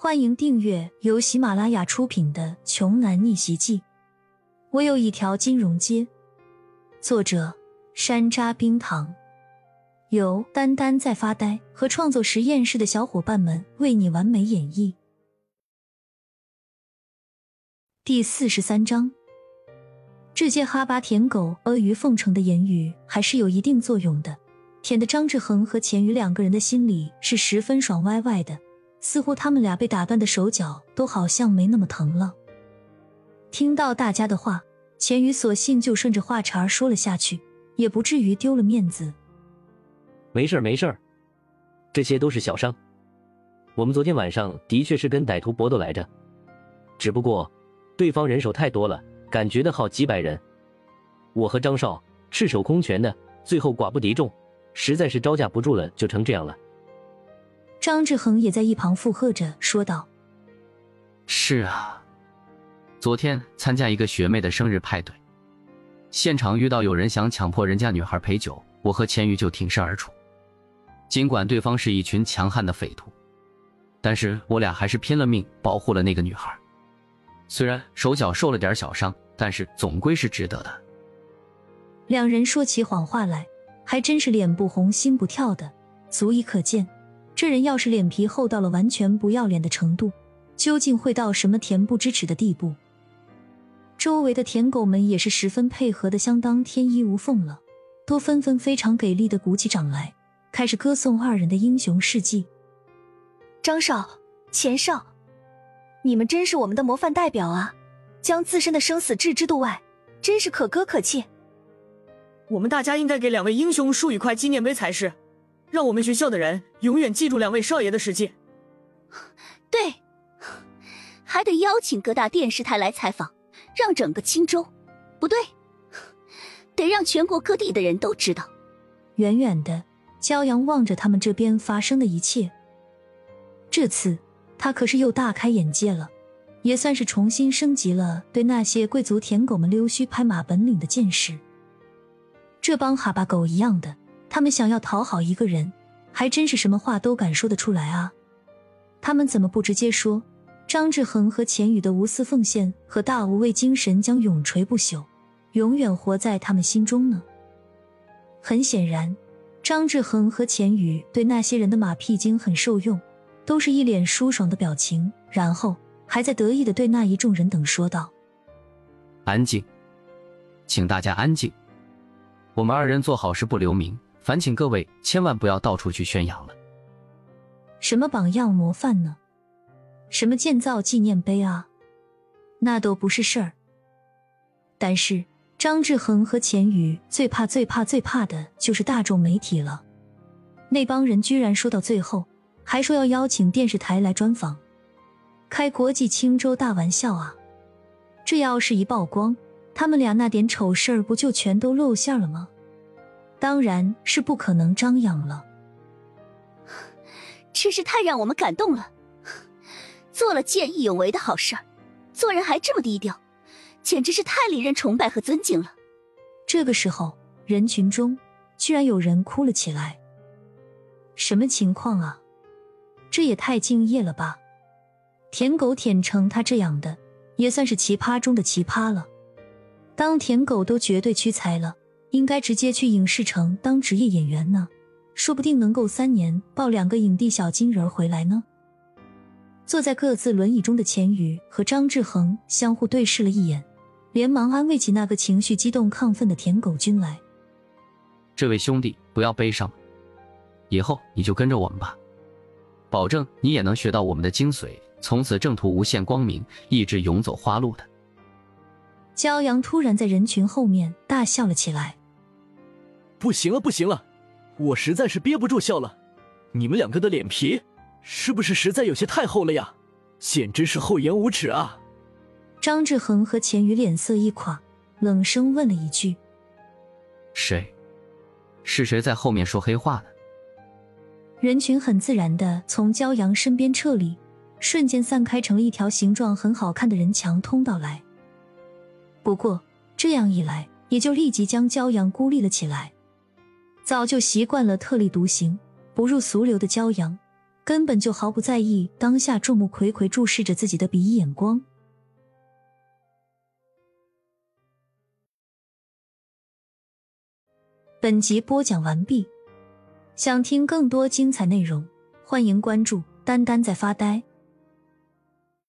欢迎订阅由喜马拉雅出品的《穷男逆袭记》。我有一条金融街。作者：山楂冰糖，由丹丹在发呆和创作实验室的小伙伴们为你完美演绎。第四十三章，这些哈巴舔狗阿谀奉承的言语还是有一定作用的，舔的张志恒和钱宇两个人的心里是十分爽歪歪的。似乎他们俩被打断的手脚都好像没那么疼了。听到大家的话，钱宇索性就顺着话茬说了下去，也不至于丢了面子。没事儿，没事儿，这些都是小伤。我们昨天晚上的确是跟歹徒搏斗来着，只不过对方人手太多了，感觉的好几百人。我和张少赤手空拳的，最后寡不敌众，实在是招架不住了，就成这样了。张志恒也在一旁附和着说道：“是啊，昨天参加一个学妹的生日派对，现场遇到有人想强迫人家女孩陪酒，我和钱宇就挺身而出。尽管对方是一群强悍的匪徒，但是我俩还是拼了命保护了那个女孩。虽然手脚受了点小伤，但是总归是值得的。”两人说起谎话来，还真是脸不红心不跳的，足以可见。这人要是脸皮厚到了完全不要脸的程度，究竟会到什么恬不知耻的地步？周围的舔狗们也是十分配合的，相当天衣无缝了，都纷纷非常给力的鼓起掌来，开始歌颂二人的英雄事迹。张少、钱少，你们真是我们的模范代表啊！将自身的生死置之度外，真是可歌可泣。我们大家应该给两位英雄竖一块纪念碑才是。让我们学校的人永远记住两位少爷的事迹。对，还得邀请各大电视台来采访，让整个青州，不对，得让全国各地的人都知道。远远的，骄阳望着他们这边发生的一切，这次他可是又大开眼界了，也算是重新升级了对那些贵族舔狗们溜须拍马本领的见识。这帮哈巴狗一样的。他们想要讨好一个人，还真是什么话都敢说得出来啊！他们怎么不直接说，张志恒和钱宇的无私奉献和大无畏精神将永垂不朽，永远活在他们心中呢？很显然，张志恒和钱宇对那些人的马屁精很受用，都是一脸舒爽的表情，然后还在得意的对那一众人等说道：“安静，请大家安静，我们二人做好事不留名。”烦请各位千万不要到处去宣扬了。什么榜样模范呢？什么建造纪念碑啊？那都不是事儿。但是张志恒和钱宇最怕、最怕、最怕的就是大众媒体了。那帮人居然说到最后还说要邀请电视台来专访，开国际青州大玩笑啊！这要是一曝光，他们俩那点丑事儿不就全都露馅了吗？当然是不可能张扬了，真是太让我们感动了。做了见义勇为的好事儿，做人还这么低调，简直是太令人崇拜和尊敬了。这个时候，人群中居然有人哭了起来。什么情况啊？这也太敬业了吧！舔狗舔成他这样的，也算是奇葩中的奇葩了。当舔狗都绝对屈才了。应该直接去影视城当职业演员呢，说不定能够三年抱两个影帝小金人回来呢。坐在各自轮椅中的钱宇和张志恒相互对视了一眼，连忙安慰起那个情绪激动亢奋的舔狗君来：“这位兄弟，不要悲伤，以后你就跟着我们吧，保证你也能学到我们的精髓，从此正途无限光明，一直永走花路的。”骄阳突然在人群后面大笑了起来。不行了，不行了，我实在是憋不住笑了。你们两个的脸皮是不是实在有些太厚了呀？简直是厚颜无耻啊！张志恒和钱宇脸色一垮，冷声问了一句：“谁？是谁在后面说黑话呢？”人群很自然的从骄阳身边撤离，瞬间散开成了一条形状很好看的人墙通道来。不过这样一来，也就立即将骄阳孤立了起来。早就习惯了特立独行、不入俗流的骄阳，根本就毫不在意当下众目睽睽注视着自己的鄙夷眼光。本集播讲完毕，想听更多精彩内容，欢迎关注“丹丹在发呆”。